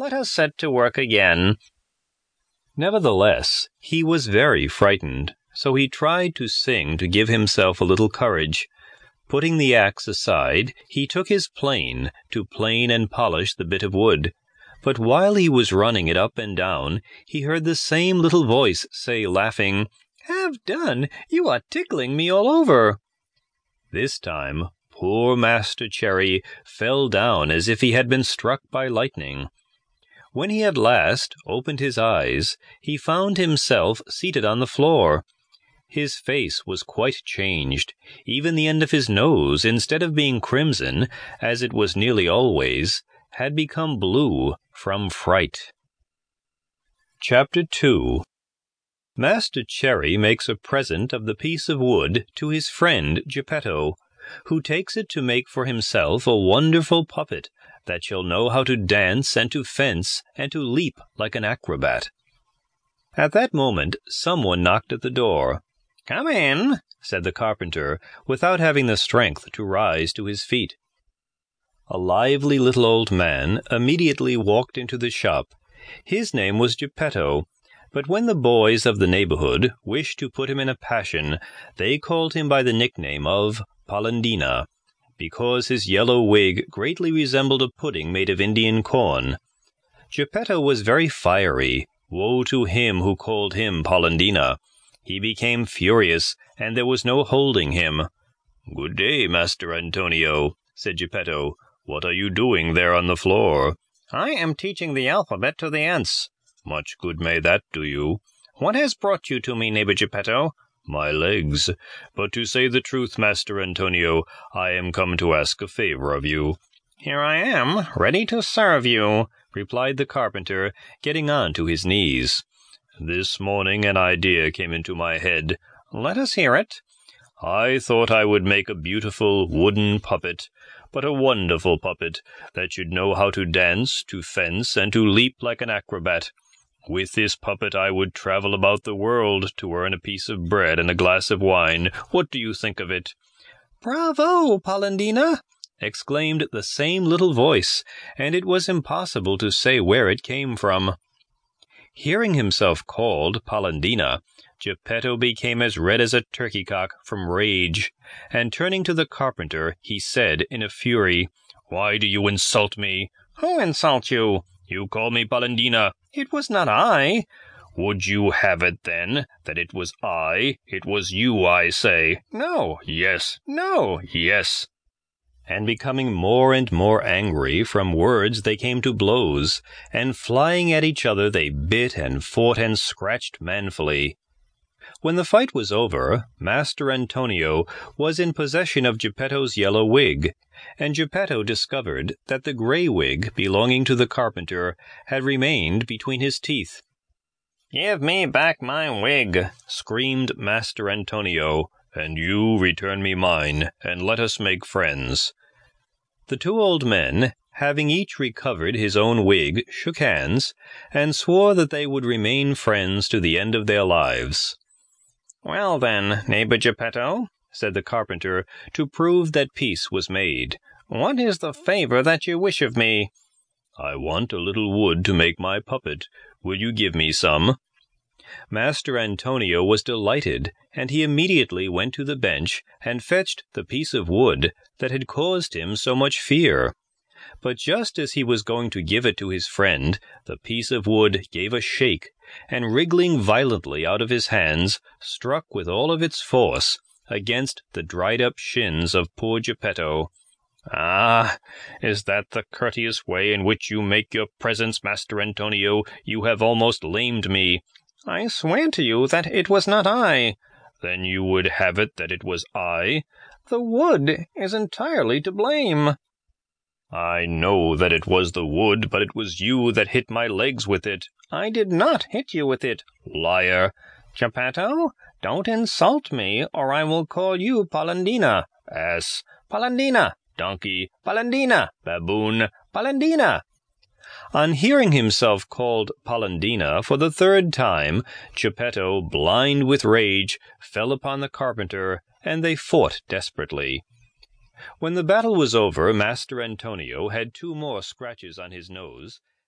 let us set to work again. Nevertheless, he was very frightened, so he tried to sing to give himself a little courage. Putting the axe aside, he took his plane to plane and polish the bit of wood. But while he was running it up and down, he heard the same little voice say, laughing, Have done! You are tickling me all over. This time, poor Master Cherry fell down as if he had been struck by lightning. When he at last opened his eyes, he found himself seated on the floor. His face was quite changed. Even the end of his nose, instead of being crimson, as it was nearly always, had become blue from fright. Chapter 2 Master Cherry makes a present of the piece of wood to his friend Geppetto, who takes it to make for himself a wonderful puppet that shall know how to dance and to fence and to leap like an acrobat. At that moment someone knocked at the door. Come in, said the carpenter, without having the strength to rise to his feet. A lively little old man immediately walked into the shop. His name was Geppetto, but when the boys of the neighborhood wished to put him in a passion, they called him by the nickname of Polendina, because his yellow wig greatly resembled a pudding made of Indian corn. Geppetto was very fiery. Woe to him who called him Polendina! He became furious, and there was no holding him. Good day, Master Antonio, said Geppetto. What are you doing there on the floor? I am teaching the alphabet to the ants. Much good may that do you. What has brought you to me, neighbor Geppetto? My legs. But to say the truth, Master Antonio, I am come to ask a favor of you. Here I am, ready to serve you, replied the carpenter, getting on to his knees. This morning an idea came into my head. Let us hear it. I thought I would make a beautiful wooden puppet, but a wonderful puppet that should know how to dance, to fence, and to leap like an acrobat. With this puppet I would travel about the world to earn a piece of bread and a glass of wine. What do you think of it? Bravo, Polendina! exclaimed the same little voice, and it was impossible to say where it came from. Hearing himself called Polendina, Geppetto became as red as a turkey cock from rage, and turning to the carpenter, he said in a fury, Why do you insult me? Who insult you? You call me Polendina. It was not I. Would you have it, then, that it was I? It was you, I say. No, yes, no, yes and becoming more and more angry, from words they came to blows, and flying at each other they bit and fought and scratched manfully. When the fight was over, Master Antonio was in possession of Geppetto's yellow wig, and Geppetto discovered that the gray wig belonging to the carpenter had remained between his teeth. Give me back my wig, screamed Master Antonio, and you return me mine, and let us make friends. The two old men, having each recovered his own wig, shook hands, and swore that they would remain friends to the end of their lives. Well, then, neighbor Geppetto, said the carpenter, to prove that peace was made, what is the favor that you wish of me? I want a little wood to make my puppet. Will you give me some? Master Antonio was delighted, and he immediately went to the bench and fetched the piece of wood that had caused him so much fear. But just as he was going to give it to his friend, the piece of wood gave a shake, and wriggling violently out of his hands, struck with all of its force against the dried up shins of poor Geppetto. Ah, is that the courteous way in which you make your presents, Master Antonio? You have almost lamed me. I swear to you that it was not I. Then you would have it that it was I? The wood is entirely to blame. I know that it was the wood, but it was you that hit my legs with it. I did not hit you with it. Liar. Geppetto, don't insult me, or I will call you Polendina. Ass. Polendina. Donkey. Polendina. Baboon. Polendina. On hearing himself called Polendina for the third time, Geppetto, blind with rage, fell upon the carpenter, and they fought desperately. When the battle was over, Master Antonio had two more scratches on his nose,